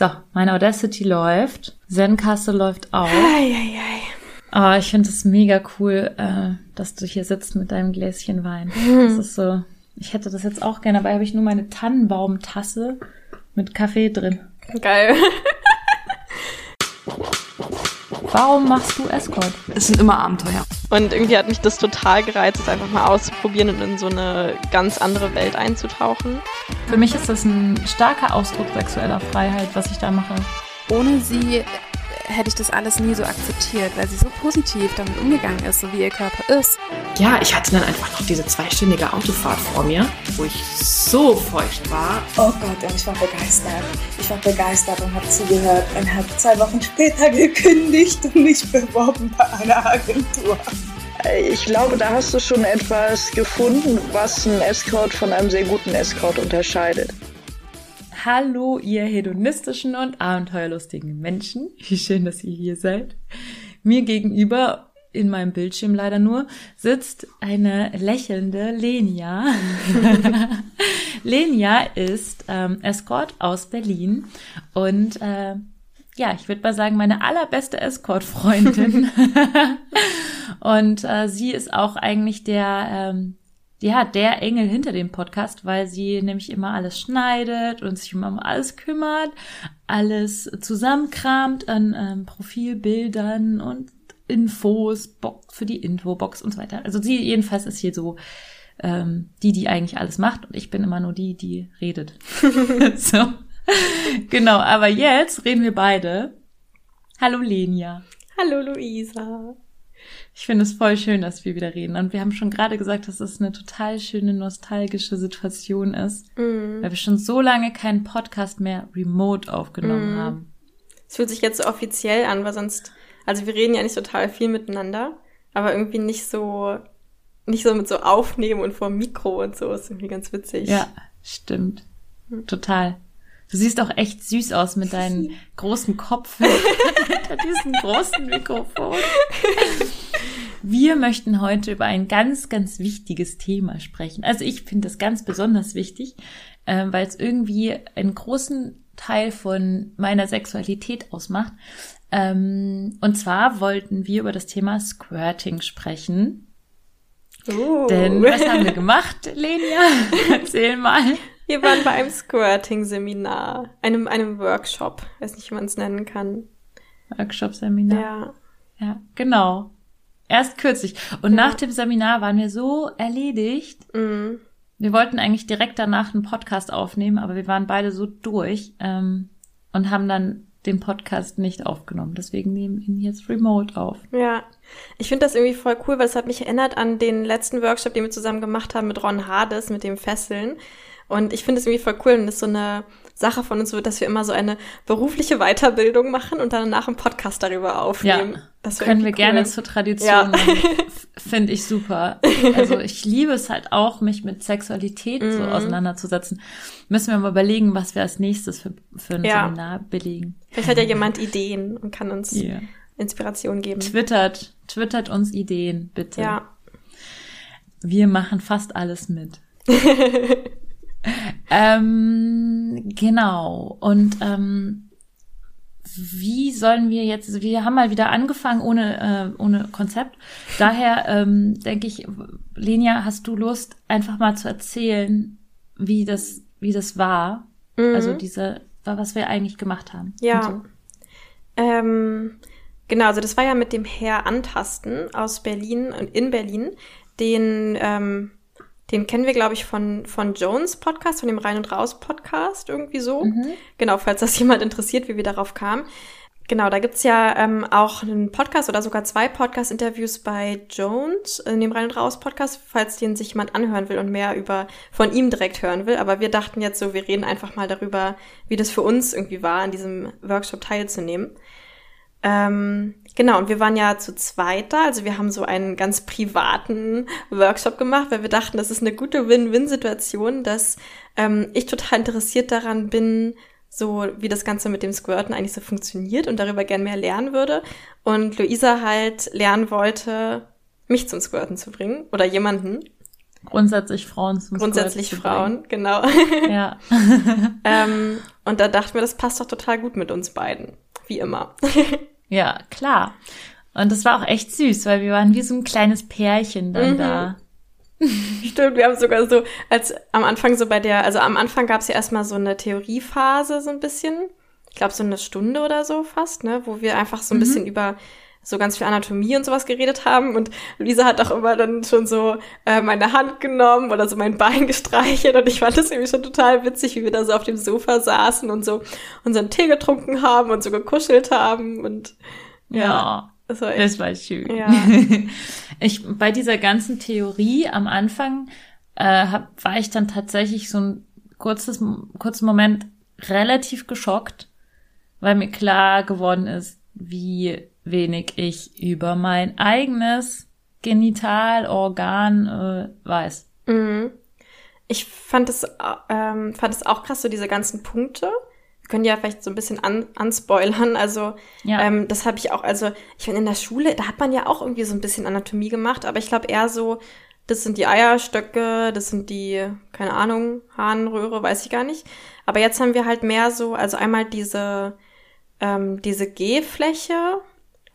So, meine Audacity läuft. Zencaster läuft auch. Ei, ei, ei. Oh, ich finde es mega cool, äh, dass du hier sitzt mit deinem Gläschen Wein. Das ist so. Ich hätte das jetzt auch gerne, aber habe ich nur meine Tannenbaumtasse mit Kaffee drin. Geil. Warum machst du Escort? Es sind immer Abenteuer. Und irgendwie hat mich das total gereizt, es einfach mal auszuprobieren und in so eine ganz andere Welt einzutauchen. Für mich ist das ein starker Ausdruck sexueller Freiheit, was ich da mache. Ohne sie hätte ich das alles nie so akzeptiert, weil sie so positiv damit umgegangen ist, so wie ihr Körper ist. Ja, ich hatte dann einfach noch diese zweistündige Autofahrt vor mir, wo ich so feucht war. Oh Gott, und ich war begeistert. Ich war begeistert und habe zugehört und habe zwei Wochen später gekündigt und mich beworben bei einer Agentur. Ich glaube, da hast du schon etwas gefunden, was einen Escort von einem sehr guten Escort unterscheidet. Hallo, ihr hedonistischen und abenteuerlustigen Menschen. Wie schön, dass ihr hier seid. Mir gegenüber, in meinem Bildschirm leider nur, sitzt eine lächelnde Lenia. Lenia ist ähm, Escort aus Berlin und äh, ja, ich würde mal sagen, meine allerbeste Escort-Freundin. und äh, sie ist auch eigentlich der ähm, ja, der Engel hinter dem Podcast, weil sie nämlich immer alles schneidet und sich immer um alles kümmert, alles zusammenkramt an ähm, Profilbildern und Infos, Box für die Infobox und so weiter. Also sie jedenfalls ist hier so ähm, die, die eigentlich alles macht und ich bin immer nur die, die redet. so. Genau, aber jetzt reden wir beide. Hallo Lenia. Hallo Luisa. Ich finde es voll schön, dass wir wieder reden. Und wir haben schon gerade gesagt, dass es eine total schöne, nostalgische Situation ist, Mm. weil wir schon so lange keinen Podcast mehr remote aufgenommen Mm. haben. Es fühlt sich jetzt so offiziell an, weil sonst, also wir reden ja nicht total viel miteinander, aber irgendwie nicht so, nicht so mit so Aufnehmen und vor Mikro und so. Ist irgendwie ganz witzig. Ja, stimmt. Total. Du siehst auch echt süß aus mit deinem großen Kopf hinter diesem großen Mikrofon. Wir möchten heute über ein ganz, ganz wichtiges Thema sprechen. Also ich finde das ganz besonders wichtig, äh, weil es irgendwie einen großen Teil von meiner Sexualität ausmacht. Ähm, und zwar wollten wir über das Thema Squirting sprechen. Uh. Denn was haben wir gemacht, Lenia? Erzähl mal. Wir waren bei einem Squirting-Seminar, einem, einem Workshop, weiß nicht, wie man es nennen kann. Workshop-Seminar. Ja. Ja, genau. Erst kürzlich. Und nach dem Seminar waren wir so erledigt. Mm. Wir wollten eigentlich direkt danach einen Podcast aufnehmen, aber wir waren beide so durch ähm, und haben dann den Podcast nicht aufgenommen. Deswegen nehmen wir ihn jetzt remote auf. Ja, ich finde das irgendwie voll cool, weil es hat mich erinnert an den letzten Workshop, den wir zusammen gemacht haben mit Ron Hades, mit dem Fesseln. Und ich finde es irgendwie voll cool, wenn das so eine Sache von uns wird, dass wir immer so eine berufliche Weiterbildung machen und dann danach einen Podcast darüber aufnehmen. Ja, das können wir irgendwie gerne cool. zur Tradition Ja. Finde ich super. Also ich liebe es halt auch, mich mit Sexualität so Mhm. auseinanderzusetzen. Müssen wir mal überlegen, was wir als nächstes für, für ein Ja. Seminar belegen. Vielleicht hat ja jemand Ideen und kann uns Ja. Inspiration geben. Twittert, twittert uns Ideen, bitte. Ja. Wir machen fast alles mit. ähm, genau. Und ähm, wie sollen wir jetzt, wir haben mal wieder angefangen ohne, äh, ohne Konzept. Daher ähm, denke ich, Lenia, hast du Lust, einfach mal zu erzählen, wie das, wie das war? Mhm. Also diese, was wir eigentlich gemacht haben. Ja. So. Ähm, genau, also das war ja mit dem Herr Antasten aus Berlin und in Berlin. Den, ähm, den kennen wir, glaube ich, von, von Jones Podcast, von dem Rein und Raus Podcast, irgendwie so. Genau, falls das jemand interessiert, wie wir darauf kamen. Genau, da gibt's ja ähm, auch einen Podcast oder sogar zwei Podcast-Interviews bei Jones, in dem Rein und Raus Podcast, falls den sich jemand anhören will und mehr über von ihm direkt hören will. Aber wir dachten jetzt so, wir reden einfach mal darüber, wie das für uns irgendwie war, an diesem Workshop teilzunehmen. Ähm, genau, und wir waren ja zu zweit da, also wir haben so einen ganz privaten Workshop gemacht, weil wir dachten, das ist eine gute Win-Win-Situation, dass ähm, ich total interessiert daran bin, so wie das Ganze mit dem Squirten eigentlich so funktioniert und darüber gern mehr lernen würde. Und Luisa halt lernen wollte, mich zum Squirten zu bringen oder jemanden. Grundsätzlich Frauen zum Grundsätzlich Squirt zu Frauen, genau. Ja. ähm, und da dachten wir, das passt doch total gut mit uns beiden. Wie immer. ja, klar. Und das war auch echt süß, weil wir waren wie so ein kleines Pärchen dann Mhm. da. Stimmt, wir haben sogar so, als am Anfang so bei der, also am Anfang gab es ja erstmal so eine Theoriephase, so ein bisschen. Ich glaube, so eine Stunde oder so fast, ne, wo wir einfach so ein bisschen über so ganz viel Anatomie und sowas geredet haben. Und Luisa hat auch immer dann schon so äh, meine Hand genommen oder so mein Bein gestreichelt. Und ich fand das irgendwie schon total witzig, wie wir da so auf dem Sofa saßen und so unseren Tee getrunken haben und so gekuschelt haben. Und Ja. das war echt. Das war schön. Ja. Ich, bei dieser ganzen Theorie am Anfang äh, hab, war ich dann tatsächlich so ein kurzes, kurzen Moment relativ geschockt, weil mir klar geworden ist, wie wenig ich über mein eigenes Genitalorgan äh, weiß. Mhm. Ich fand es, ähm, fand es auch krass, so diese ganzen Punkte. Wir können ja vielleicht so ein bisschen an, anspoilern. Also, Ja. ähm, das habe ich auch, also, ich finde in der Schule, da hat man ja auch irgendwie so ein bisschen Anatomie gemacht, aber ich glaube eher so, das sind die Eierstöcke, das sind die, keine Ahnung, Harnröhre, weiß ich gar nicht. Aber jetzt haben wir halt mehr so, also einmal diese, ähm, diese G-Fläche.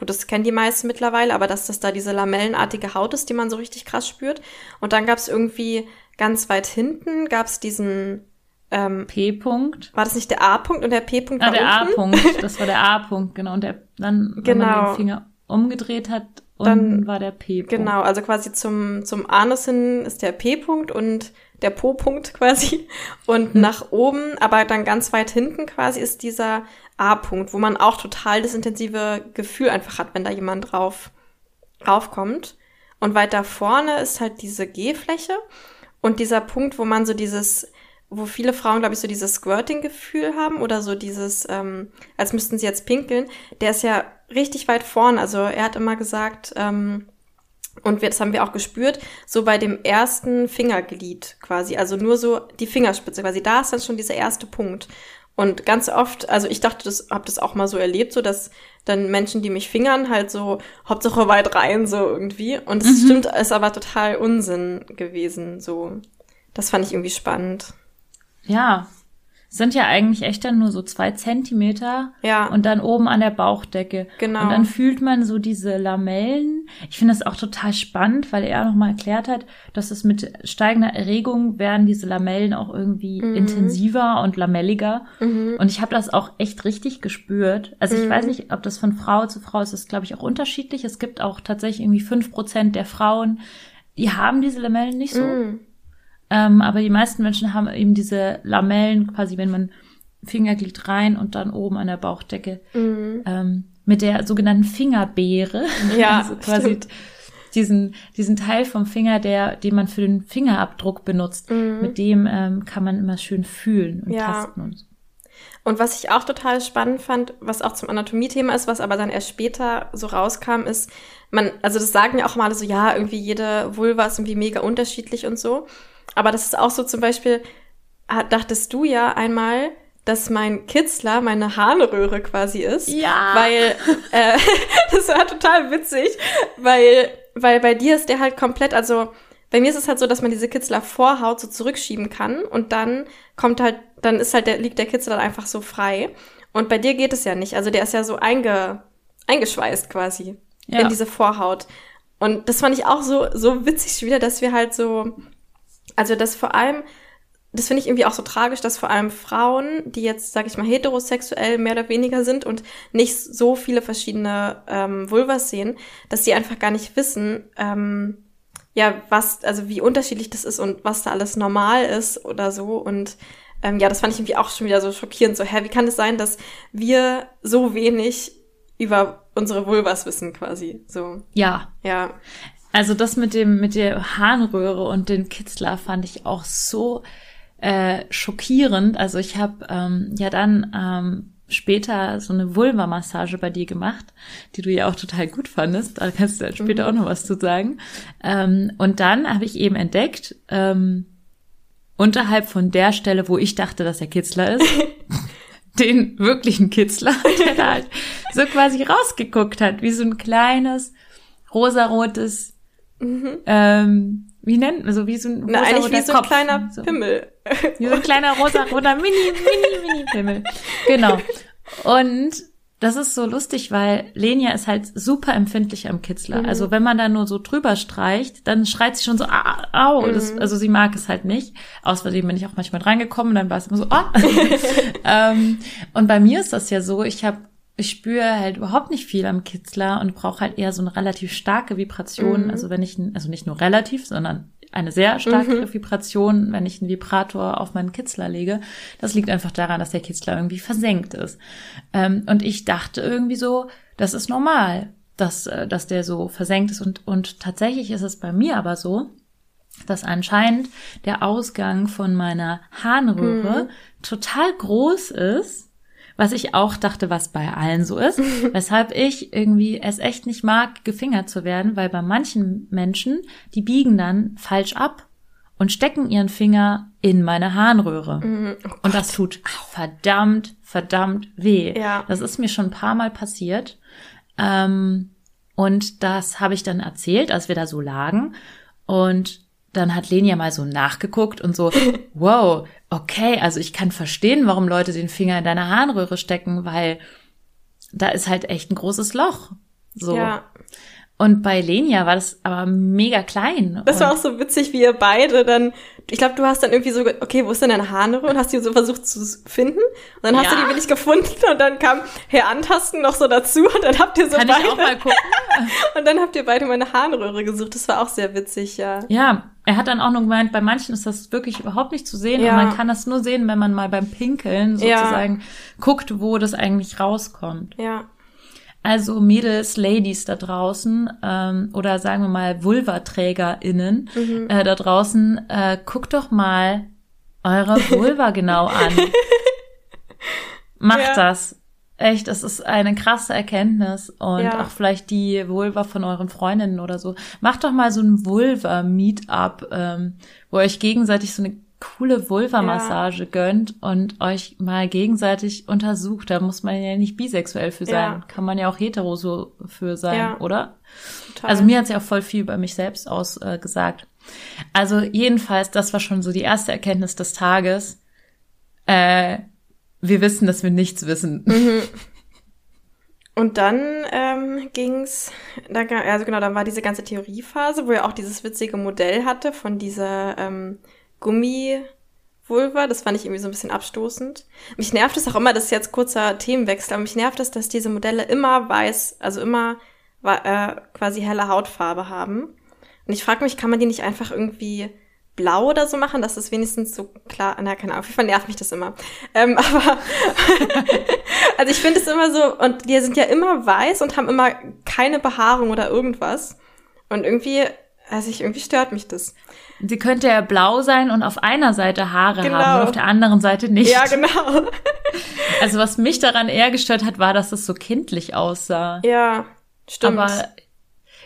Gut, das kennen die meisten mittlerweile, aber dass das da diese lamellenartige Haut ist, die man so richtig krass spürt. Und dann gab es irgendwie ganz weit hinten, gab es diesen, ähm, P-Punkt. war das nicht der A-Punkt und der P-Punkt Ah, war der? A-Punkt. Das war der A-Punkt, genau. Und der, dann, wenn Genau. man den Finger umgedreht hat, Dann- unten war der P-Punkt. Genau, also quasi zum, zum Anus hin ist der P-Punkt und der Po-Punkt quasi. Und Hm. nach oben, aber dann ganz weit hinten quasi ist dieser A-Punkt, wo man auch total das intensive Gefühl einfach hat, wenn da jemand drauf raufkommt. Und weiter vorne ist halt diese G-Fläche und dieser Punkt, wo man so dieses, wo viele Frauen, glaube ich, so dieses Squirting-Gefühl haben oder so dieses, ähm, als müssten sie jetzt pinkeln, der ist ja richtig weit vorne. Also er hat immer gesagt, ähm, und wir, das haben wir auch gespürt, so bei dem ersten Fingerglied quasi, also nur so die Fingerspitze quasi, da ist dann schon dieser erste Punkt. Und ganz oft, also ich dachte, das habe das auch mal so erlebt, so dass dann Menschen, die mich fingern, halt so Hauptsache weit rein so irgendwie. Und es stimmt, ist aber total Unsinn gewesen. So, das fand ich irgendwie spannend. Ja. Sind ja eigentlich echt dann nur so zwei Zentimeter Ja. und dann oben an der Bauchdecke. Genau. Und dann fühlt man so diese Lamellen. Ich finde das auch total spannend, weil er nochmal erklärt hat, dass es mit steigender Erregung werden diese Lamellen auch irgendwie Mhm. intensiver und lamelliger. Und ich habe das auch echt richtig gespürt. Also ich Mhm. weiß nicht, ob das von Frau zu Frau ist, das ist, glaube ich, auch unterschiedlich. Es gibt auch tatsächlich irgendwie fünf Prozent der Frauen, die haben diese Lamellen nicht so. Ähm, aber die meisten Menschen haben eben diese Lamellen, quasi wenn man Fingerglied rein und dann oben an der Bauchdecke ähm, mit der sogenannten Fingerbeere. Mhm. Ja, also quasi stimmt. diesen, diesen Teil vom Finger, der, den man für den Fingerabdruck benutzt. Mit dem ähm, kann man immer schön fühlen und Mhm. Ja. tasten und so. Und was ich auch total spannend fand, was auch zum Anatomie-Thema ist, was aber dann erst später so rauskam, ist, man, also das sagen ja auch mal so, ja, irgendwie jede Vulva ist irgendwie mega unterschiedlich und so. Aber das ist auch so zum Beispiel, ah, dachtest du ja einmal, dass mein Kitzler meine Harnröhre quasi ist. Ja. Weil, äh, das war total witzig, weil, weil bei dir ist der halt komplett, also bei mir ist es halt so, dass man diese Kitzler Vorhaut so zurückschieben kann und dann kommt halt, dann ist halt der, liegt der Kitzler dann einfach so frei. Und bei dir geht es ja nicht. Also der ist ja so einge, eingeschweißt quasi Ja. in diese Vorhaut. Und das fand ich auch so, so witzig wieder, dass wir halt so, also das vor allem, das finde ich irgendwie auch so tragisch, dass vor allem Frauen, die jetzt, sag ich mal, heterosexuell mehr oder weniger sind und nicht so viele verschiedene ähm, Vulvas sehen, dass die einfach gar nicht wissen, ähm, ja, was, also wie unterschiedlich das ist und was da alles normal ist oder so. Und ähm, ja, das fand ich irgendwie auch schon wieder so schockierend. So, hä, wie kann es sein, dass wir so wenig über unsere Vulvas wissen quasi? So, Ja, ja. Also das mit dem mit der Harnröhre und den Kitzler fand ich auch so äh, schockierend. Also ich habe ähm, ja dann ähm, später so eine Vulva-Massage bei dir gemacht, die du ja auch total gut fandest. Da kannst du dann später auch noch was zu sagen. Ähm, und dann habe ich eben entdeckt, ähm, unterhalb von der Stelle, wo ich dachte, dass der Kitzler ist, den wirklichen Kitzler, der da halt so quasi rausgeguckt hat, wie so ein kleines rosarotes ähm, wie nennt man so wie so ein Na, eigentlich wie so ein Kopf. kleiner So. Pimmel. Wie so ein kleiner rosa, roter Mini, Mini, Mini Pimmel. Genau. Und das ist so lustig, weil Lenia ist halt super empfindlich am Kitzler. Mhm. Also wenn man da nur so drüber streicht, dann schreit sie schon so, ah, au. Das, Mhm. also sie mag es halt nicht. Versehen bin ich auch manchmal reingekommen dann war es immer so, ah. ähm, und bei mir ist das ja so, ich habe ich spüre halt überhaupt nicht viel am Kitzler und brauche halt eher so eine relativ starke Vibration. Mhm. Also wenn ich, also nicht nur relativ, sondern eine sehr starke Mhm. Vibration, wenn ich einen Vibrator auf meinen Kitzler lege. Das liegt einfach daran, dass der Kitzler irgendwie versenkt ist. Ähm, und ich dachte irgendwie so, das ist normal, dass, äh, dass der so versenkt ist. Und, und tatsächlich ist es bei mir aber so, dass anscheinend der Ausgang von meiner Harnröhre total groß ist, was ich auch dachte, was bei allen so ist, weshalb ich irgendwie es echt nicht mag, gefingert zu werden, weil bei manchen Menschen, die biegen dann falsch ab und stecken ihren Finger in meine Harnröhre. und das tut verdammt, verdammt weh. Ja. Das ist mir schon ein paar Mal passiert. Ähm, und das habe ich dann erzählt, als wir da so lagen. Und dann hat Lenia mal so nachgeguckt und so, wow, okay, also ich kann verstehen, warum Leute den Finger in deine Harnröhre stecken, weil da ist halt echt ein großes Loch. So. Ja. Und bei Lenia war das aber mega klein. Das war auch so witzig, wie ihr beide dann, ich glaube, du hast dann irgendwie so, okay, wo ist denn deine Harnröhre? Und hast die so versucht zu finden. Und dann hast Ja. du die wirklich gefunden und dann kam Herr Antasten noch so dazu und dann habt ihr so kann beide, ich auch mal gucken. und dann habt ihr beide meine Harnröhre gesucht. Das war auch sehr witzig, ja. Ja, er hat dann auch nur gemeint, bei manchen ist das wirklich überhaupt nicht zu sehen Ja. und man kann das nur sehen, wenn man mal beim Pinkeln Ja. sozusagen guckt, wo das eigentlich rauskommt. Ja. Also Mädels, Ladies da draußen ähm, oder sagen wir mal VulvaträgerInnen Mhm. äh, da draußen, äh, guckt doch mal eure Vulva genau an. Macht Ja. das. Echt, das ist eine krasse Erkenntnis und Ja. auch vielleicht die Vulva von euren Freundinnen oder so. Macht doch mal so ein Vulva-Meetup, ähm, wo euch gegenseitig so eine coole Vulva-Massage gönnt und euch mal gegenseitig untersucht. Da muss man ja nicht bisexuell für sein. Ja. Kann man ja auch hetero so für sein, Ja. oder? Total. Also mir hat sie auch voll viel über mich selbst ausgesagt. Äh, also jedenfalls, das war schon so die erste Erkenntnis des Tages. Äh, wir wissen, dass wir nichts wissen. Mhm. Und dann ähm, ging's, da, also genau, dann war diese ganze Theoriephase, wo er auch dieses witzige Modell hatte von dieser ähm, Gummi-Vulva. Das fand ich irgendwie so ein bisschen abstoßend. Mich nervt es auch immer, das ist jetzt kurzer Themenwechsel, aber mich nervt es, dass diese Modelle immer weiß, also immer äh, quasi helle Hautfarbe haben. Und ich frage mich, kann man die nicht einfach irgendwie blau oder so machen, dass das wenigstens so klar, na, keine Ahnung, auf jeden Fall nervt mich das immer. Ähm, aber also ich finde es immer so, und die sind ja immer weiß und haben immer keine Behaarung oder irgendwas. Und irgendwie, also ich, irgendwie stört mich das. Sie könnte ja blau sein und auf einer Seite Haare Genau. haben und auf der anderen Seite nicht. Ja, genau. Also was mich daran eher gestört hat, war, dass es so kindlich aussah. Ja, stimmt. Aber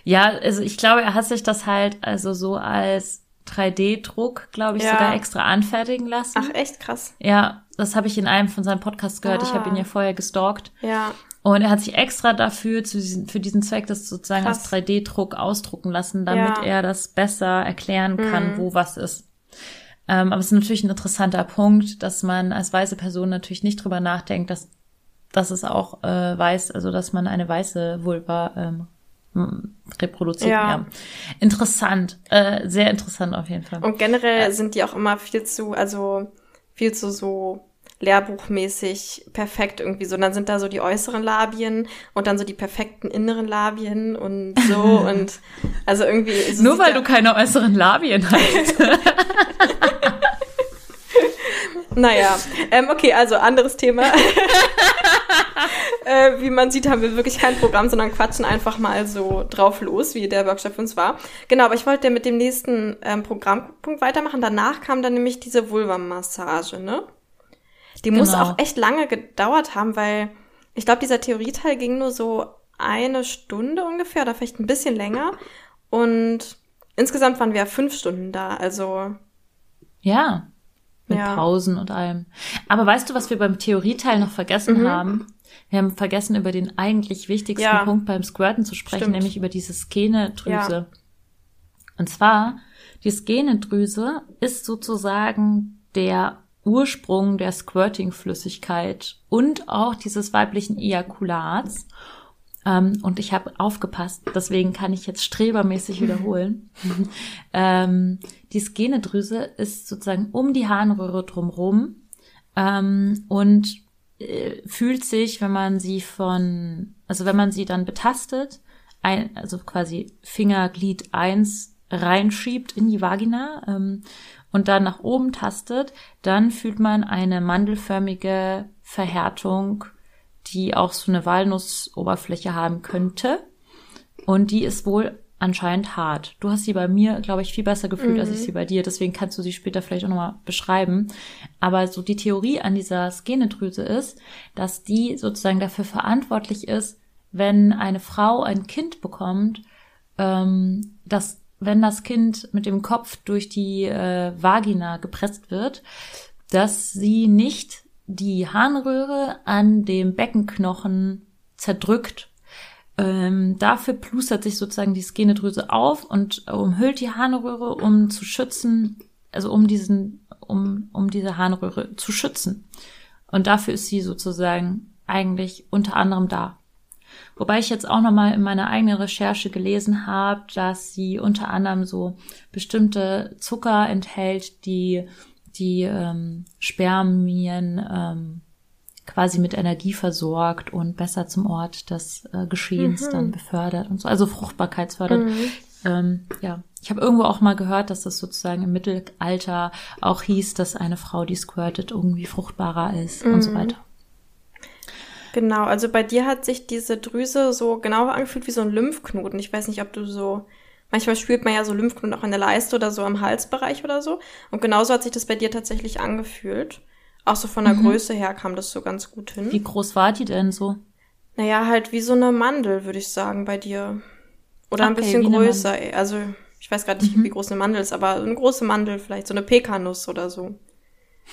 ja, also ich glaube, er hat sich das halt also so als 3D-Druck, glaube ich, Ja. sogar extra anfertigen lassen. Ach, echt krass. Ja, das habe ich in einem von seinen Podcasts gehört. Ich Ah. habe ihn ja vorher gestalkt. Ja, Und er hat sich extra dafür, zu diesen, für diesen Zweck, das sozusagen Krass. als 3D-Druck ausdrucken lassen, damit Ja. er das besser erklären kann, Mhm. wo was ist. Ähm, aber es ist natürlich ein interessanter Punkt, dass man als weiße Person natürlich nicht drüber nachdenkt, dass, dass es auch äh, weiß, also dass man eine weiße Vulva ähm, reproduziert. Ja. Ja. Interessant, äh, sehr interessant auf jeden Fall. und generell sind die auch immer viel zu, also viel zu so lehrbuchmäßig perfekt irgendwie so. Und dann sind da so die äußeren Labien und dann so die perfekten inneren Labien und so und also irgendwie. So Nur sieht weil du keine äußeren Labien hast. Naja, ähm, okay, also anderes Thema. äh, wie man sieht, haben wir wirklich kein Programm, sondern quatschen einfach mal so drauf los, wie der Workshop für uns war. Genau, aber ich wollte mit dem nächsten ähm, Programmpunkt weitermachen. Danach kam dann nämlich diese Vulva-Massage, ne? Die muss Genau. auch echt lange gedauert haben, weil ich glaube, dieser Theorieteil ging nur so eine Stunde ungefähr oder vielleicht ein bisschen länger. Und insgesamt waren wir fünf Stunden da, also Ja, mit Ja. Pausen und allem. Aber weißt du, was wir beim Theorieteil noch vergessen Mhm. haben? Wir haben vergessen, über den eigentlich wichtigsten Ja. Punkt beim Squirten zu sprechen, Stimmt. nämlich über diese Skenedrüse. Ja. Und zwar, Die Skenedrüse ist sozusagen der Ursprung der Squirting-Flüssigkeit und auch dieses weiblichen Ejakulats. Ähm, und ich habe aufgepasst, deswegen kann ich jetzt strebermäßig wiederholen. ähm, die Skenedrüse ist sozusagen um die Harnröhre drumrum ähm, und äh, fühlt sich, wenn man sie von, also wenn man sie dann betastet, ein, also quasi Fingerglied eins reinschiebt in die Vagina ähm, und dann nach oben tastet, dann fühlt man eine mandelförmige Verhärtung, die auch so eine Walnussoberfläche haben könnte. Und die ist wohl anscheinend hart. Du hast sie bei mir, glaube ich, viel besser gefühlt, mhm. als ich mhm. sie bei dir. Deswegen kannst du sie später vielleicht auch nochmal beschreiben. Aber so die Theorie an dieser Skenedrüse ist, dass die sozusagen dafür verantwortlich ist, wenn eine Frau ein Kind bekommt, ähm, dass wenn das Kind mit dem Kopf durch die äh, Vagina gepresst wird, dass sie nicht die Harnröhre an dem Beckenknochen zerdrückt. Ähm, dafür plustert sich sozusagen die Skenedrüse auf und umhüllt die Harnröhre, um zu schützen, also um diesen, um, um diese Harnröhre zu schützen. Und dafür ist sie sozusagen eigentlich unter anderem da. Wobei ich jetzt auch nochmal in meiner eigenen Recherche gelesen habe, dass sie unter anderem so bestimmte Zucker enthält, die die ähm, Spermien ähm, quasi mit Energie versorgt und besser zum Ort des äh, Geschehens mhm. dann befördert und so, also Fruchtbarkeitsfördert. Mhm. Ähm, ja, ich habe irgendwo auch mal gehört, dass das sozusagen im Mittelalter auch hieß, dass eine Frau, die squirtet, irgendwie fruchtbarer ist mhm. und so mhm. weiter. Genau, also bei dir hat sich diese Drüse so genau angefühlt wie so ein Lymphknoten. Ich weiß nicht, ob du so, manchmal spürt man ja so Lymphknoten auch in der Leiste oder so am Halsbereich oder so. Und genauso hat sich das bei dir tatsächlich angefühlt. Auch so von der mhm. Größe her kam das so ganz gut hin. Wie groß war die denn so? Naja, halt wie so eine Mandel, würde ich sagen, bei dir. Oder okay, ein bisschen größer. Also, ich weiß gerade nicht, mhm. wie groß eine Mandel ist, aber eine große Mandel, vielleicht so eine Pekanuss oder so.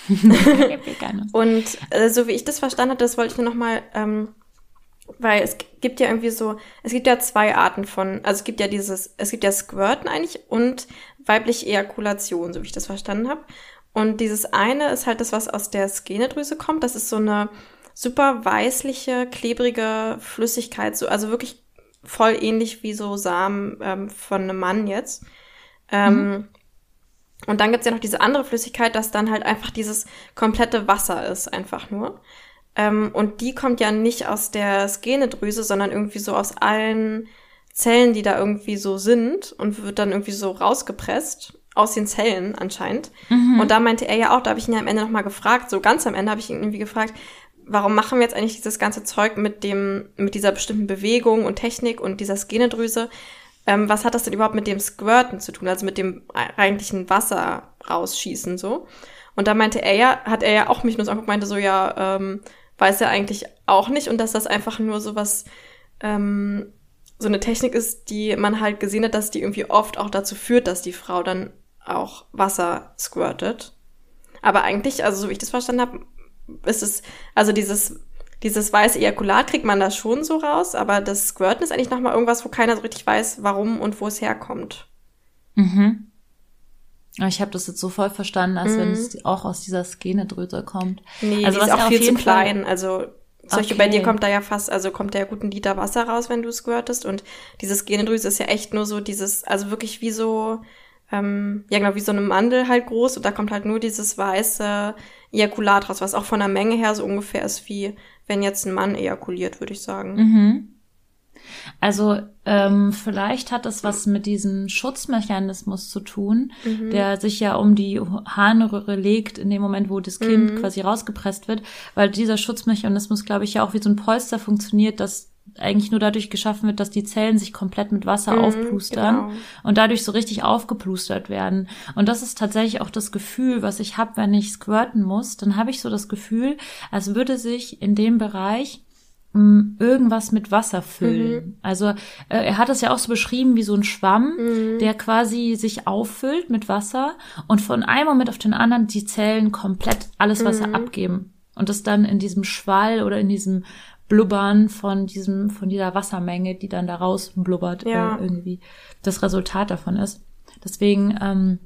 und äh, so wie ich das verstanden habe, das wollte ich nur noch mal, ähm, weil es gibt ja irgendwie so, es gibt ja zwei Arten von, also es gibt ja dieses, es gibt ja Squirten eigentlich und weibliche Ejakulation, so wie ich das verstanden habe. Und dieses eine ist halt das, was aus der Skenedrüse kommt. Das ist so eine super weißliche, klebrige Flüssigkeit, so, also wirklich voll ähnlich wie so Samen ähm, von einem Mann jetzt. Ähm, mhm. Und dann gibt's ja noch diese andere Flüssigkeit, dass dann halt einfach dieses komplette Wasser ist, einfach nur. Ähm, und die kommt ja nicht aus der Skenedrüse, sondern irgendwie so aus allen Zellen, die da irgendwie so sind und wird dann irgendwie so rausgepresst aus den Zellen anscheinend. Mhm. Und da meinte er ja auch, da habe ich ihn ja am Ende nochmal gefragt, so ganz am Ende habe ich ihn irgendwie gefragt, warum machen wir jetzt eigentlich dieses ganze Zeug mit dem, mit dieser bestimmten Bewegung und Technik und dieser Skenedrüse? ähm, was hat das denn überhaupt mit dem Squirten zu tun, also mit dem eigentlichen Wasser rausschießen so. Und da meinte er ja, hat er ja auch mich nur so angeguckt, meinte so, ja, ähm, weiß er eigentlich auch nicht und dass das einfach nur so was, ähm, so eine Technik ist, die man halt gesehen hat, dass die irgendwie oft auch dazu führt, dass die Frau dann auch Wasser squirtet. Aber eigentlich, also so wie ich das verstanden habe, ist es, also dieses dieses weiße Ejakulat kriegt man da schon so raus, aber das Squirten ist eigentlich nochmal irgendwas, wo keiner so richtig weiß, warum und wo es herkommt. Mhm. Ich habe das jetzt so voll verstanden, als mhm. wenn es auch aus dieser Skenedrüse kommt. Nee, also die ist auch viel zu klein. Fall also solche okay. bei dir kommt da ja fast, also kommt da ja gut ein Liter Wasser raus, wenn du squirtest. Und diese Skenedrüse ist ja echt nur so dieses, also wirklich wie so, ähm, ja genau, wie so eine Mandel halt groß. Und da kommt halt nur dieses weiße Ejakulat raus, was auch von der Menge her so ungefähr ist wie wenn jetzt ein Mann ejakuliert, würde ich sagen. Mhm. Also ähm, vielleicht hat es was mit diesem Schutzmechanismus zu tun, mhm. der sich ja um die Harnröhre legt in dem Moment, wo das Kind mhm. quasi rausgepresst wird, weil dieser Schutzmechanismus, glaube ich, ja auch wie so ein Polster funktioniert, dass eigentlich nur dadurch geschaffen wird, dass die Zellen sich komplett mit Wasser mhm, aufplustern genau. und dadurch so richtig aufgeplustert werden. Und das ist tatsächlich auch das Gefühl, was ich habe, wenn ich squirten muss. Dann habe ich so das Gefühl, als würde sich in dem Bereich irgendwas mit Wasser füllen. Mhm. Also äh, er hat es ja auch so beschrieben wie so ein Schwamm, mhm. der quasi sich auffüllt mit Wasser und von einem Moment auf den anderen die Zellen komplett alles Wasser mhm. abgeben und das dann in diesem Schwall oder in diesem Blubbern von diesem, von dieser Wassermenge, die dann da raus blubbert, ja. äh, irgendwie das Resultat davon ist. Deswegen ähm,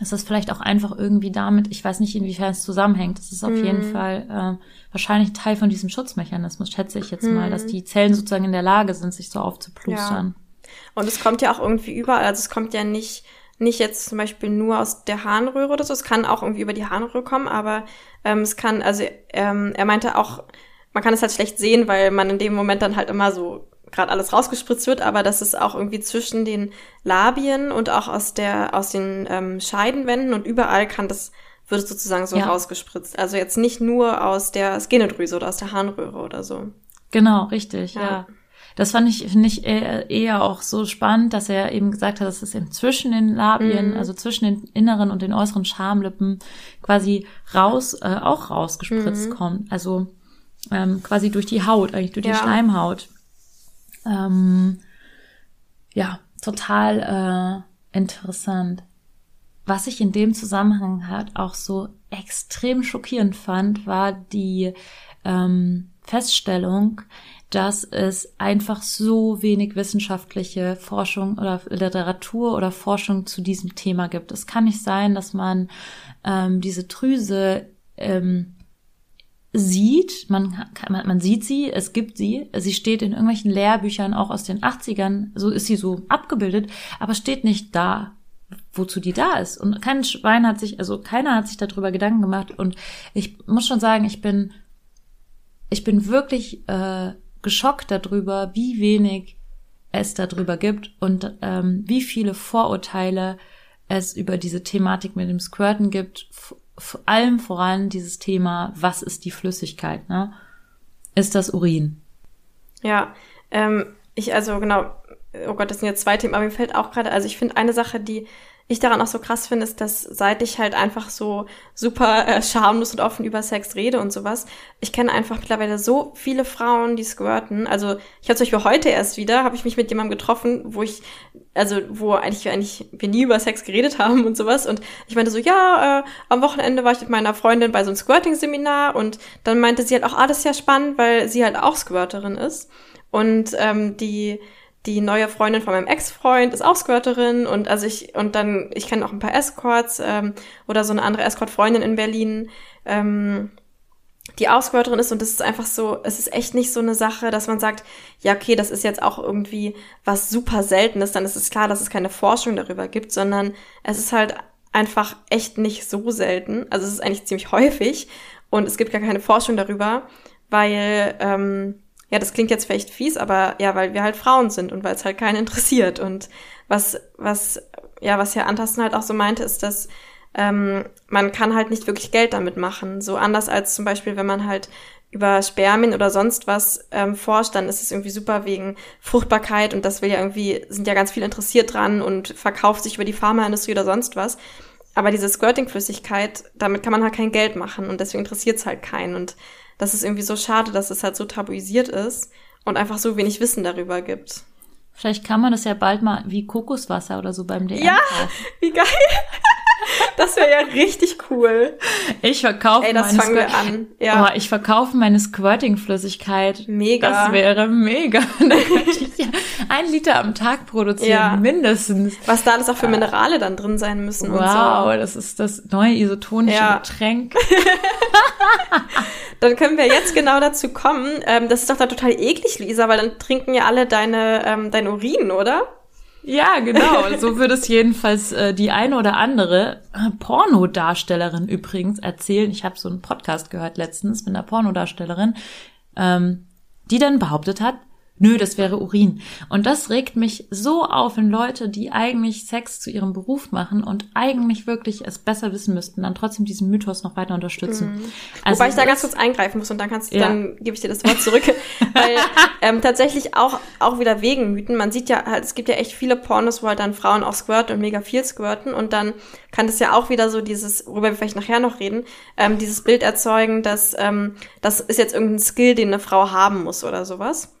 ist das vielleicht auch einfach irgendwie damit, ich weiß nicht, inwiefern es zusammenhängt. Das ist auf Mhm. jeden Fall äh, wahrscheinlich Teil von diesem Schutzmechanismus, schätze ich jetzt mal, Mhm. dass die Zellen sozusagen in der Lage sind, sich so aufzuplustern. Und es kommt ja auch irgendwie überall, also es kommt ja nicht, nicht jetzt zum Beispiel nur aus der Harnröhre oder so, es kann auch irgendwie über die Harnröhre kommen, aber ähm, es kann, also ähm, er meinte auch, man kann es halt schlecht sehen, weil man in dem Moment dann halt immer so gerade alles rausgespritzt wird, aber dass es auch irgendwie zwischen den Labien und auch aus der, aus den ähm, Scheidenwänden und überall kann das, wird es sozusagen so Ja. rausgespritzt. Also jetzt nicht nur aus der Skenedrüse oder aus der Harnröhre oder so. Genau, richtig, ja. Ja. Das fand ich, finde ich eher, eher auch so spannend, dass er eben gesagt hat, dass es eben zwischen den Labien, Mhm. also zwischen den inneren und den äußeren Schamlippen quasi raus, äh, auch rausgespritzt Mhm. kommt. Also ähm, quasi durch die Haut, eigentlich durch die Ja. Schleimhaut. Ähm, ja, total äh, interessant. Was ich in dem Zusammenhang halt auch so extrem schockierend fand, war die ähm, Feststellung, dass es einfach so wenig wissenschaftliche Forschung oder Literatur oder Forschung zu diesem Thema gibt. Es kann nicht sein, dass man ähm, diese Drüse ähm, sieht, man, man, man sieht sie, es gibt sie, sie steht in irgendwelchen Lehrbüchern auch aus den 80ern, so ist sie so abgebildet, aber steht nicht da, wozu die da ist. Und kein Schwein hat sich, also keiner hat sich darüber Gedanken gemacht. Und ich muss schon sagen, ich bin, ich bin wirklich äh, geschockt darüber, wie wenig es darüber gibt und ähm, wie viele Vorurteile es über diese Thematik mit dem Squirten gibt. Vor allem voran dieses Thema, was ist die Flüssigkeit, ne? Ist das Urin? Ja, ähm, ich, also genau, oh Gott, das sind jetzt zwei Themen, aber mir fällt auch gerade, also ich finde eine Sache, die ich daran auch so krass finde, ist, dass seit ich halt einfach so super äh, schamlos und offen über Sex rede und sowas, ich kenne einfach mittlerweile so viele Frauen, die squirten. Also ich habe zum Beispiel heute erst wieder, habe ich mich mit jemandem getroffen, wo ich, also wo eigentlich, eigentlich wir nie über Sex geredet haben und sowas. Und ich meinte so, ja, äh, am Wochenende war ich mit meiner Freundin bei so einem Squirting-Seminar und dann meinte sie halt auch, ah, das ist ja spannend, weil sie halt auch Squirterin ist. Und ähm, die die neue Freundin von meinem Ex-Freund ist auch Squirterin und also ich und dann ich kenne auch ein paar Escorts ähm, oder so eine andere Escort-Freundin in Berlin, ähm, die auch Squirterin ist und das ist einfach so, es ist echt nicht so eine Sache, dass man sagt, ja okay, das ist jetzt auch irgendwie was super Seltenes, dann ist es klar, dass es keine Forschung darüber gibt, sondern es ist halt einfach echt nicht so selten. Also es ist eigentlich ziemlich häufig und es gibt gar keine Forschung darüber, weil ähm, ja, das klingt jetzt vielleicht fies, aber ja, weil wir halt Frauen sind und weil es halt keinen interessiert. Und was, was, ja, was Herr Antasten halt auch so meinte, ist, dass ähm, man kann halt nicht wirklich Geld damit machen. So anders als zum Beispiel, wenn man halt über Spermien oder sonst was ähm, forscht, dann ist es irgendwie super wegen Fruchtbarkeit und das will ja irgendwie, sind ja ganz viel interessiert dran und verkauft sich über die Pharmaindustrie oder sonst was. Aber diese Squirting-Flüssigkeit, damit kann man halt kein Geld machen und deswegen interessiert es halt keinen. Und das ist irgendwie so schade, dass es halt so tabuisiert ist und einfach so wenig Wissen darüber gibt. Vielleicht kann man das ja bald mal wie Kokoswasser oder so beim DM Ja. kaufen. Wie geil! Das wäre ja richtig cool. Ich verkaufe Ey, das meine fangen wir an. Ja. Oh, ich verkaufe meine Squirting-Flüssigkeit. Mega. Das wäre mega. Ja ein Liter am Tag produzieren, Ja. mindestens. Was da alles auch für Minerale dann drin sein müssen und Wow, so. das ist das neue isotonische Ja. Getränk. Dann können wir jetzt genau dazu kommen. Ähm, das ist doch da total eklig, Lisa, weil dann trinken ja alle deine, ähm, dein Urin, oder? Ja, genau. So würde es jedenfalls äh, die eine oder andere äh, Pornodarstellerin übrigens erzählen. Ich habe so einen Podcast gehört letztens mit einer Pornodarstellerin, ähm, die dann behauptet hat, nö, das wäre Urin. Und das regt mich so auf, wenn Leute, die eigentlich Sex zu ihrem Beruf machen und eigentlich wirklich es besser wissen müssten, dann trotzdem diesen Mythos noch weiter unterstützen. Also Wobei ich da ganz kurz eingreifen muss und dann kannst Ja. dann gebe ich dir das Wort zurück. Weil ähm, tatsächlich auch, auch wieder wegen Mythen. Man sieht ja halt, es gibt ja echt viele Pornos, wo halt dann Frauen auch squirten und mega viel squirten und dann kann das ja auch wieder so dieses, worüber wir vielleicht nachher noch reden, ähm, dieses Bild erzeugen, dass ähm, das ist jetzt irgendein Skill, den eine Frau haben muss oder sowas.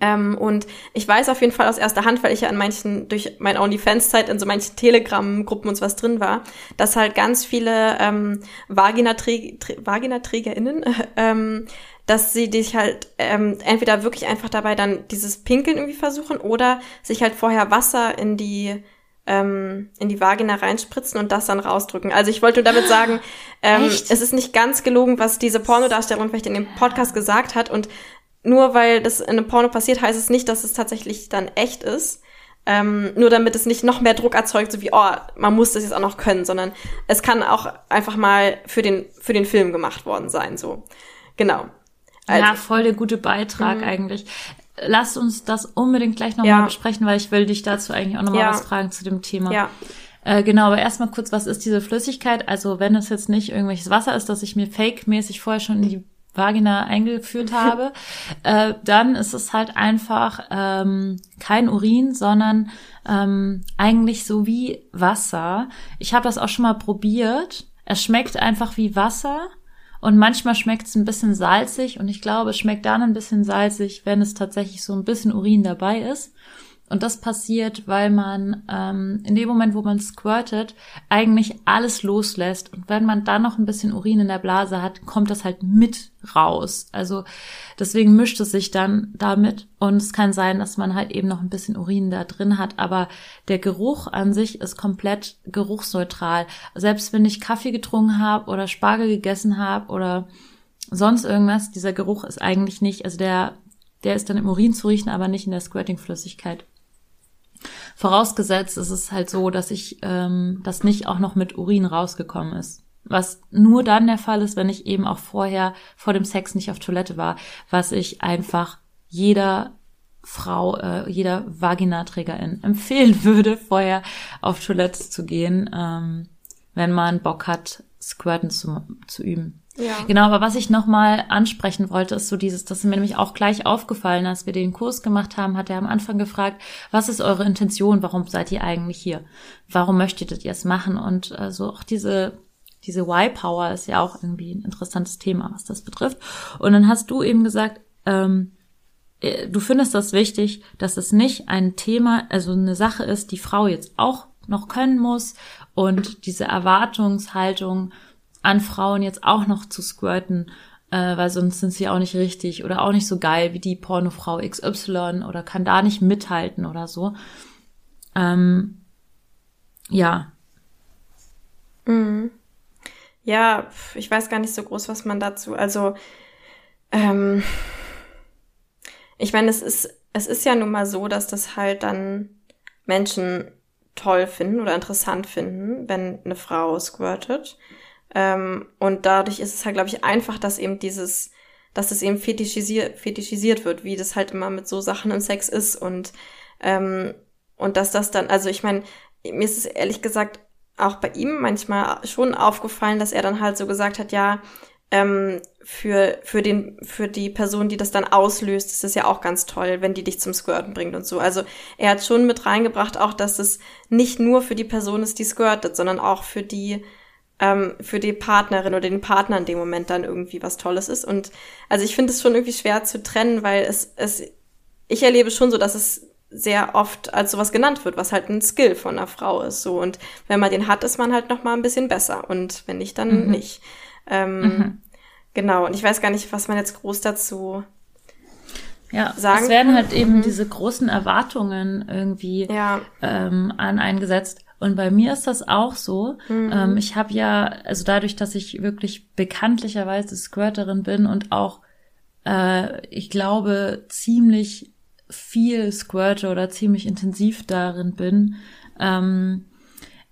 Ähm, und ich weiß auf jeden Fall aus erster Hand, weil ich ja in manchen, durch meine OnlyFans-Zeit in so manchen Telegram-Gruppen und so was drin war, dass halt ganz viele ähm, Vaginaträg Trä- VaginaträgerInnen, ähm, dass sie dich halt ähm, entweder wirklich einfach dabei dann dieses Pinkeln irgendwie versuchen oder sich halt vorher Wasser in die ähm, in die Vagina reinspritzen und das dann rausdrücken. Also ich wollte damit sagen, ähm, es ist nicht ganz gelogen, was diese Pornodarstellerin vielleicht in dem Podcast gesagt hat. Und nur weil das in einem Porno passiert, heißt es nicht, dass es tatsächlich dann echt ist. Ähm, nur damit es nicht noch mehr Druck erzeugt, so wie, oh, man muss das jetzt auch noch können, sondern es kann auch einfach mal für den, für den Film gemacht worden sein, so. Genau. Also, ja, voll der gute Beitrag mhm. eigentlich lass uns das unbedingt gleich nochmal ja. besprechen, weil ich will dich dazu eigentlich auch nochmal ja. was fragen zu dem Thema. Ja. Äh, genau, aber erstmal kurz, was ist diese Flüssigkeit? Also wenn es jetzt nicht irgendwelches Wasser ist, das ich mir fake-mäßig vorher schon in die Vagina eingeführt habe, äh, dann ist es halt einfach ähm, kein Urin, sondern ähm, eigentlich so wie Wasser. Ich habe das auch schon mal probiert. Es schmeckt einfach wie Wasser und manchmal schmeckt es ein bisschen salzig und ich glaube, es schmeckt dann ein bisschen salzig, wenn es tatsächlich so ein bisschen Urin dabei ist. Und das passiert, weil man ähm, in dem Moment, wo man squirtet, eigentlich alles loslässt. Und wenn man dann noch ein bisschen Urin in der Blase hat, kommt das halt mit raus. Also deswegen mischt es sich dann damit. Und es kann sein, dass man halt eben noch ein bisschen Urin da drin hat. Aber der Geruch an sich ist komplett geruchsneutral. Selbst wenn ich Kaffee getrunken habe oder Spargel gegessen habe oder sonst irgendwas, dieser Geruch ist eigentlich nicht, also der, der ist dann im Urin zu riechen, aber nicht in der Squirting-Flüssigkeit. Vorausgesetzt ist es halt so, dass ich ähm, das nicht auch noch mit Urin rausgekommen ist. Was nur dann der Fall ist, wenn ich eben auch vorher vor dem Sex nicht auf Toilette war, was ich einfach jeder Frau, äh, jeder Vaginaträgerin empfehlen würde, vorher auf Toilette zu gehen, ähm, wenn man Bock hat, Squirten zu, zu üben. Ja. Genau, aber was ich nochmal ansprechen wollte, ist so dieses, das ist mir nämlich auch gleich aufgefallen, als wir den Kurs gemacht haben, hat er am Anfang gefragt, was ist eure Intention, warum seid ihr eigentlich hier? Warum möchtet ihr es machen? Und äh, so auch diese, diese Why-Power ist ja auch irgendwie ein interessantes Thema, was das betrifft. Und dann hast du eben gesagt, ähm, äh, du findest das wichtig, dass es nicht ein Thema, also eine Sache ist, die Frau jetzt auch noch können muss und diese Erwartungshaltung, an Frauen jetzt auch noch zu squirten, äh, weil sonst sind sie auch nicht richtig oder auch nicht so geil wie die Pornofrau XY oder kann da nicht mithalten oder so. Ähm, ja. Mhm. Ja, ich weiß gar nicht so groß, was man dazu, also, ähm, ich meine, es ist, es ist ja nun mal so, dass das halt dann Menschen toll finden oder interessant finden, wenn eine Frau squirtet. Ähm, und dadurch ist es halt, glaube ich, einfach, dass eben dieses, dass es eben fetischisiert, fetischisiert wird, wie das halt immer mit so Sachen im Sex ist und, ähm, und dass das dann, also ich meine, mir ist es ehrlich gesagt auch bei ihm manchmal schon aufgefallen, dass er dann halt so gesagt hat, ja, ähm, für, für, den, für die Person, die das dann auslöst, ist das ja auch ganz toll, wenn die dich zum Squirten bringt und so. Also er hat schon mit reingebracht, auch dass es nicht nur für die Person ist, die squirtet, sondern auch für die, ähm, für die Partnerin oder den Partner in dem Moment dann irgendwie was Tolles ist. Und also ich finde es schon irgendwie schwer zu trennen, weil es, es, ich erlebe schon so, dass es sehr oft als sowas genannt wird, was halt ein Skill von einer Frau ist. So und wenn man den hat, ist man halt noch mal ein bisschen besser und wenn nicht, dann mhm. nicht. Ähm, mhm. Genau. Und ich weiß gar nicht, was man jetzt groß dazu ja, sagen es werden halt eben mhm. diese großen Erwartungen irgendwie ja. ähm, an eingesetzt. Und bei mir ist das auch so. Mhm. Ähm, ich habe ja, also dadurch, dass ich wirklich bekanntlicherweise Squirterin bin und auch, äh, ich glaube, ziemlich viel squirte oder ziemlich intensiv darin bin, ähm,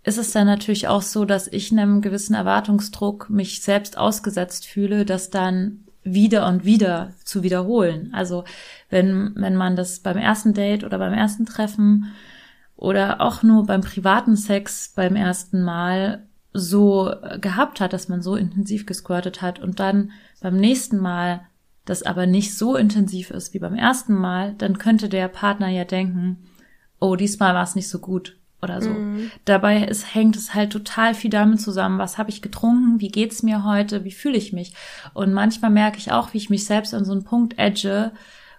ist es dann natürlich auch so, dass ich einem gewissen Erwartungsdruck mich selbst ausgesetzt fühle, das dann wieder und wieder zu wiederholen. Also wenn, wenn man das beim ersten Date oder beim ersten Treffen oder auch nur beim privaten Sex beim ersten Mal so gehabt hat, dass man so intensiv gesquirtet hat und dann beim nächsten Mal das aber nicht so intensiv ist wie beim ersten Mal, dann könnte der Partner ja denken, oh, diesmal war es nicht so gut oder so. Mhm. Dabei ist, hängt es halt total viel damit zusammen, was habe ich getrunken, wie geht's mir heute, wie fühle ich mich. Und manchmal merke ich auch, wie ich mich selbst an so einen Punkt edge,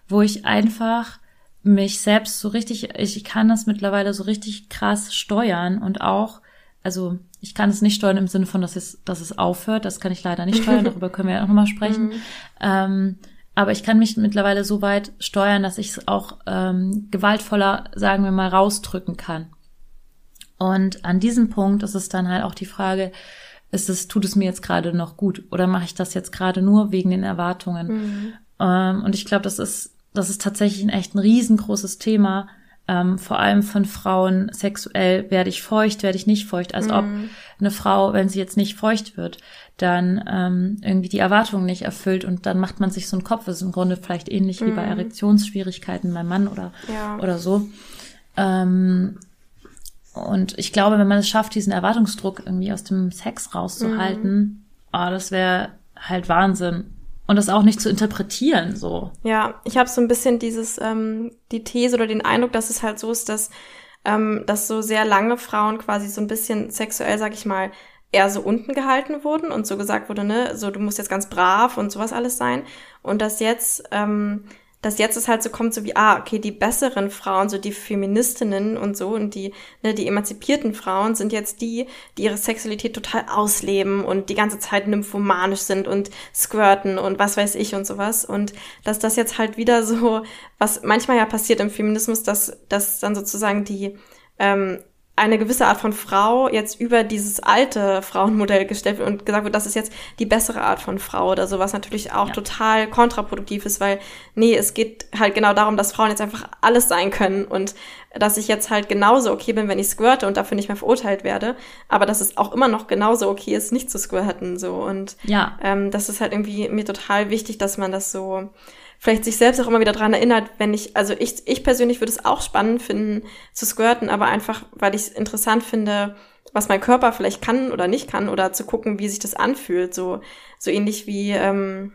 wo ich einfach mich selbst so richtig, ich kann das mittlerweile so richtig krass steuern und auch, also ich kann es nicht steuern im Sinne von, dass es, dass es aufhört, das kann ich leider nicht steuern, darüber können wir ja auch nochmal sprechen. Mhm. Ähm, aber ich kann mich mittlerweile so weit steuern, dass ich es auch ähm, gewaltvoller, sagen wir mal, rausdrücken kann. Und an diesem Punkt ist es dann halt auch die Frage, ist es, tut es mir jetzt gerade noch gut oder mache ich das jetzt gerade nur wegen den Erwartungen? Mhm. Ähm, und ich glaube, das ist, das ist tatsächlich ein echt ein riesengroßes Thema, ähm, vor allem von Frauen sexuell, werde ich feucht, werde ich nicht feucht, als ob Mhm. eine Frau, wenn sie jetzt nicht feucht wird, dann ähm, irgendwie die Erwartungen nicht erfüllt und dann macht man sich so einen Kopf. Das ist im Grunde vielleicht ähnlich wie bei Mhm. Erektionsschwierigkeiten beim Mann oder, Ja. oder so. Ähm, und ich glaube, wenn man es schafft, diesen Erwartungsdruck irgendwie aus dem Sex rauszuhalten, oh, das wäre halt Wahnsinn. Und das auch nicht zu interpretieren, so. Ja, ich habe so ein bisschen dieses, ähm, die These oder den Eindruck, dass es halt so ist, dass, ähm, dass so sehr lange Frauen quasi so ein bisschen sexuell, sag ich mal, eher so unten gehalten wurden und so gesagt wurde, ne, so du musst jetzt ganz brav und sowas alles sein. Und dass jetzt, ähm, dass jetzt es halt so kommt, so wie, ah, okay, die besseren Frauen, so die Feministinnen und so und die, ne, die emanzipierten Frauen sind jetzt die, die ihre Sexualität total ausleben und die ganze Zeit nymphomanisch sind und squirten und was weiß ich und sowas. Und dass das jetzt halt wieder so, was manchmal ja passiert im Feminismus, dass, dass dann sozusagen die, ähm, eine gewisse Art von Frau jetzt über dieses alte Frauenmodell gestellt wird und gesagt wird, das ist jetzt die bessere Art von Frau oder so, was natürlich auch Ja. total kontraproduktiv ist, weil, nee, es geht halt genau darum, dass Frauen jetzt einfach alles sein können und dass ich jetzt halt genauso okay bin, wenn ich squirte und dafür nicht mehr verurteilt werde, aber dass es auch immer noch genauso okay ist, nicht zu squirten, so und Ja, ähm, das ist halt irgendwie mir total wichtig, dass man das so vielleicht sich selbst auch immer wieder dran erinnert, wenn ich, also ich, ich persönlich würde es auch spannend finden zu squirten, aber einfach, weil ich es interessant finde, was mein Körper vielleicht kann oder nicht kann oder zu gucken, wie sich das anfühlt, so, so ähnlich wie, ähm,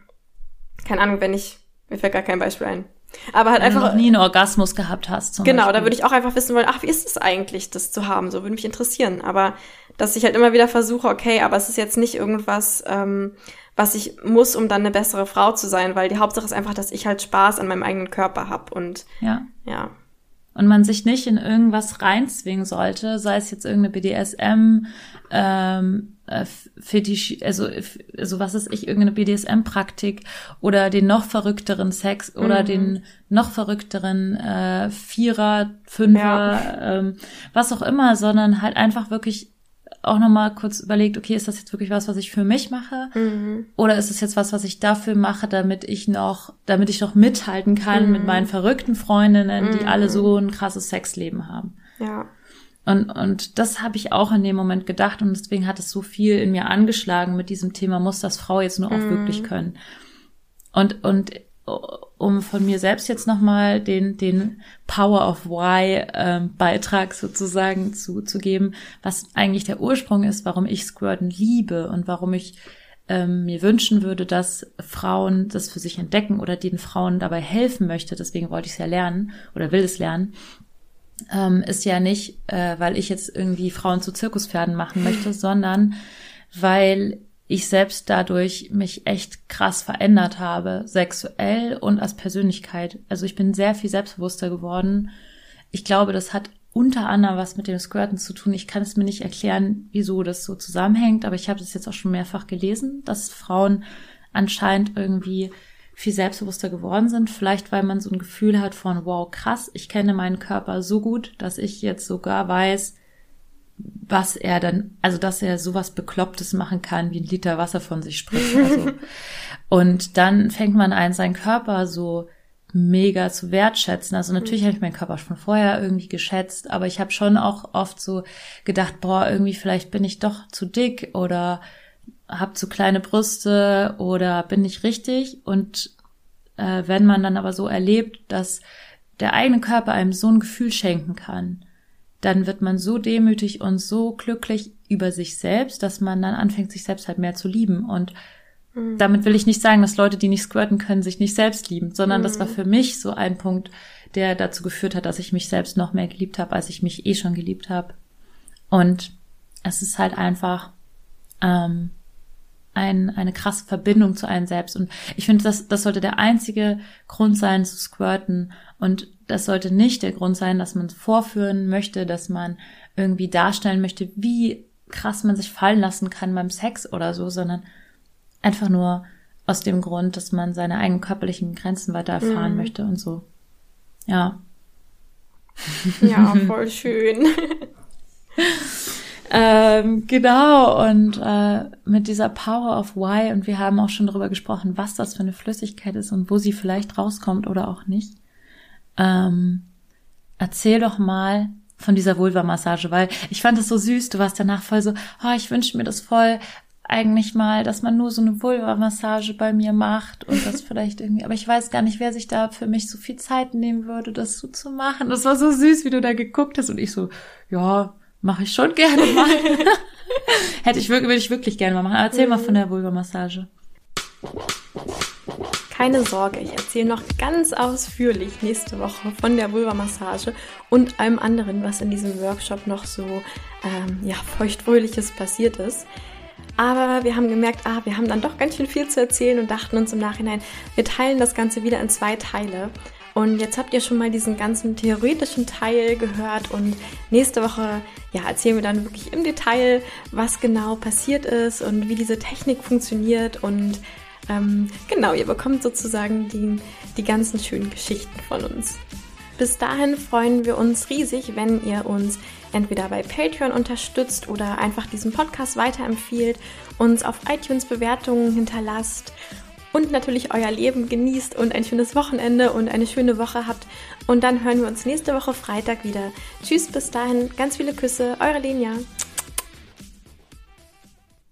keine Ahnung, wenn ich, mir fällt gar kein Beispiel ein. Aber halt wenn du einfach, noch nie einen Orgasmus gehabt hast. Zum Genau, Beispiel. da würde ich auch einfach wissen wollen, ach, wie ist es eigentlich, das zu haben? So würde mich interessieren. Aber dass ich halt immer wieder versuche, okay, aber es ist jetzt nicht irgendwas, ähm, was ich muss, um dann eine bessere Frau zu sein, weil die Hauptsache ist einfach, dass ich halt Spaß an meinem eigenen Körper hab und Ja. ja. Und man sich nicht in irgendwas reinzwingen sollte, sei es jetzt irgendeine BDSM, ähm, äh, Fetisch, also, also was ist ich, irgendeine BDSM-Praktik oder den noch verrückteren Sex oder Mhm. den noch verrückteren äh, Vierer, Fünfer, ähm, was auch immer, sondern halt einfach wirklich auch nochmal kurz überlegt, okay, ist das jetzt wirklich was, was ich für mich mache? Mhm. Oder ist es jetzt was, was ich dafür mache, damit ich noch, damit ich noch mithalten kann mit meinen verrückten Freundinnen, die alle so ein krasses Sexleben haben? Ja. Und, und das habe ich auch in dem Moment gedacht und deswegen hat es so viel in mir angeschlagen mit diesem Thema, muss das Frau jetzt nur auch wirklich können. Und, und um von mir selbst jetzt nochmal den, den Power of Why ähm, Beitrag sozusagen zu, zu geben, was eigentlich der Ursprung ist, warum ich Squirten liebe und warum ich ähm, mir wünschen würde, dass Frauen das für sich entdecken oder den Frauen dabei helfen möchte. Deswegen wollte ich es ja lernen oder will es lernen ähm, ist ja nicht, äh, weil ich jetzt irgendwie Frauen zu Zirkuspferden machen möchte, sondern weil ich selbst dadurch mich echt krass verändert habe, sexuell und als Persönlichkeit. Also ich bin sehr viel selbstbewusster geworden. Ich glaube, das hat unter anderem was mit dem Squirten zu tun. Ich kann es mir nicht erklären, wieso das so zusammenhängt, aber ich habe das jetzt auch schon mehrfach gelesen, dass Frauen anscheinend irgendwie viel selbstbewusster geworden sind. Vielleicht, weil man so ein Gefühl hat von, wow, krass, ich kenne meinen Körper so gut, dass ich jetzt sogar weiß, was er dann, also dass er sowas Beklopptes machen kann, wie ein Liter Wasser von sich spricht. Also. und dann fängt man an, seinen Körper so mega zu wertschätzen. Also natürlich habe ich meinen Körper schon vorher irgendwie geschätzt, aber ich habe schon auch oft so gedacht, boah, irgendwie vielleicht bin ich doch zu dick oder habe zu kleine Brüste oder bin nicht richtig. Und äh, wenn man dann aber so erlebt, dass der eigene Körper einem so ein Gefühl schenken kann, dann wird man so demütig und so glücklich über sich selbst, dass man dann anfängt, sich selbst halt mehr zu lieben. Und Mhm. damit will ich nicht sagen, dass Leute, die nicht squirten können, sich nicht selbst lieben, sondern das war für mich so ein Punkt, der dazu geführt hat, dass ich mich selbst noch mehr geliebt habe, als ich mich eh schon geliebt habe. Und es ist halt einfach ähm, ein, eine krasse Verbindung zu einem selbst. Und ich finde, das, das sollte der einzige Grund sein, zu squirten. Und das sollte nicht der Grund sein, dass man vorführen möchte, dass man irgendwie darstellen möchte, wie krass man sich fallen lassen kann beim Sex oder so, sondern einfach nur aus dem Grund, dass man seine eigenen körperlichen Grenzen weiter erfahren Mhm. möchte und so. Ja. Ja, voll schön. ähm, genau, und äh, mit dieser Power of Why, und wir haben auch schon darüber gesprochen, was das für eine Flüssigkeit ist und wo sie vielleicht rauskommt oder auch nicht. Ähm, erzähl doch mal von dieser Vulva-Massage, weil ich fand es so süß, du warst danach voll so, oh, ich wünsche mir das voll, eigentlich mal, dass man nur so eine Vulva-Massage bei mir macht und das vielleicht irgendwie, aber ich weiß gar nicht, wer sich da für mich so viel Zeit nehmen würde, das so zu machen. Das war so süß, wie du da geguckt hast und ich so, ja, mache ich schon gerne mal. Hätte ich wirklich, würde ich wirklich gerne mal machen. Aber erzähl mal von der Vulva-Massage. Keine Sorge, ich erzähle noch ganz ausführlich nächste Woche von der Vulva-Massage und allem anderen, was in diesem Workshop noch so ähm, ja, feuchtfröhliches passiert ist. Aber wir haben gemerkt, ah, wir haben dann doch ganz schön viel zu erzählen und dachten uns im Nachhinein, wir teilen das Ganze wieder in zwei Teile. Und jetzt habt ihr schon mal diesen ganzen theoretischen Teil gehört und nächste Woche ja, erzählen wir dann wirklich im Detail, was genau passiert ist und wie diese Technik funktioniert und ähm, genau, ihr bekommt sozusagen die, die ganzen schönen Geschichten von uns. Bis dahin freuen wir uns riesig, wenn ihr uns entweder bei Patreon unterstützt oder einfach diesen Podcast weiterempfiehlt, uns auf iTunes Bewertungen hinterlasst und natürlich euer Leben genießt und ein schönes Wochenende und eine schöne Woche habt. Und dann hören wir uns nächste Woche Freitag wieder. Tschüss, bis dahin, ganz viele Küsse, eure Lenia.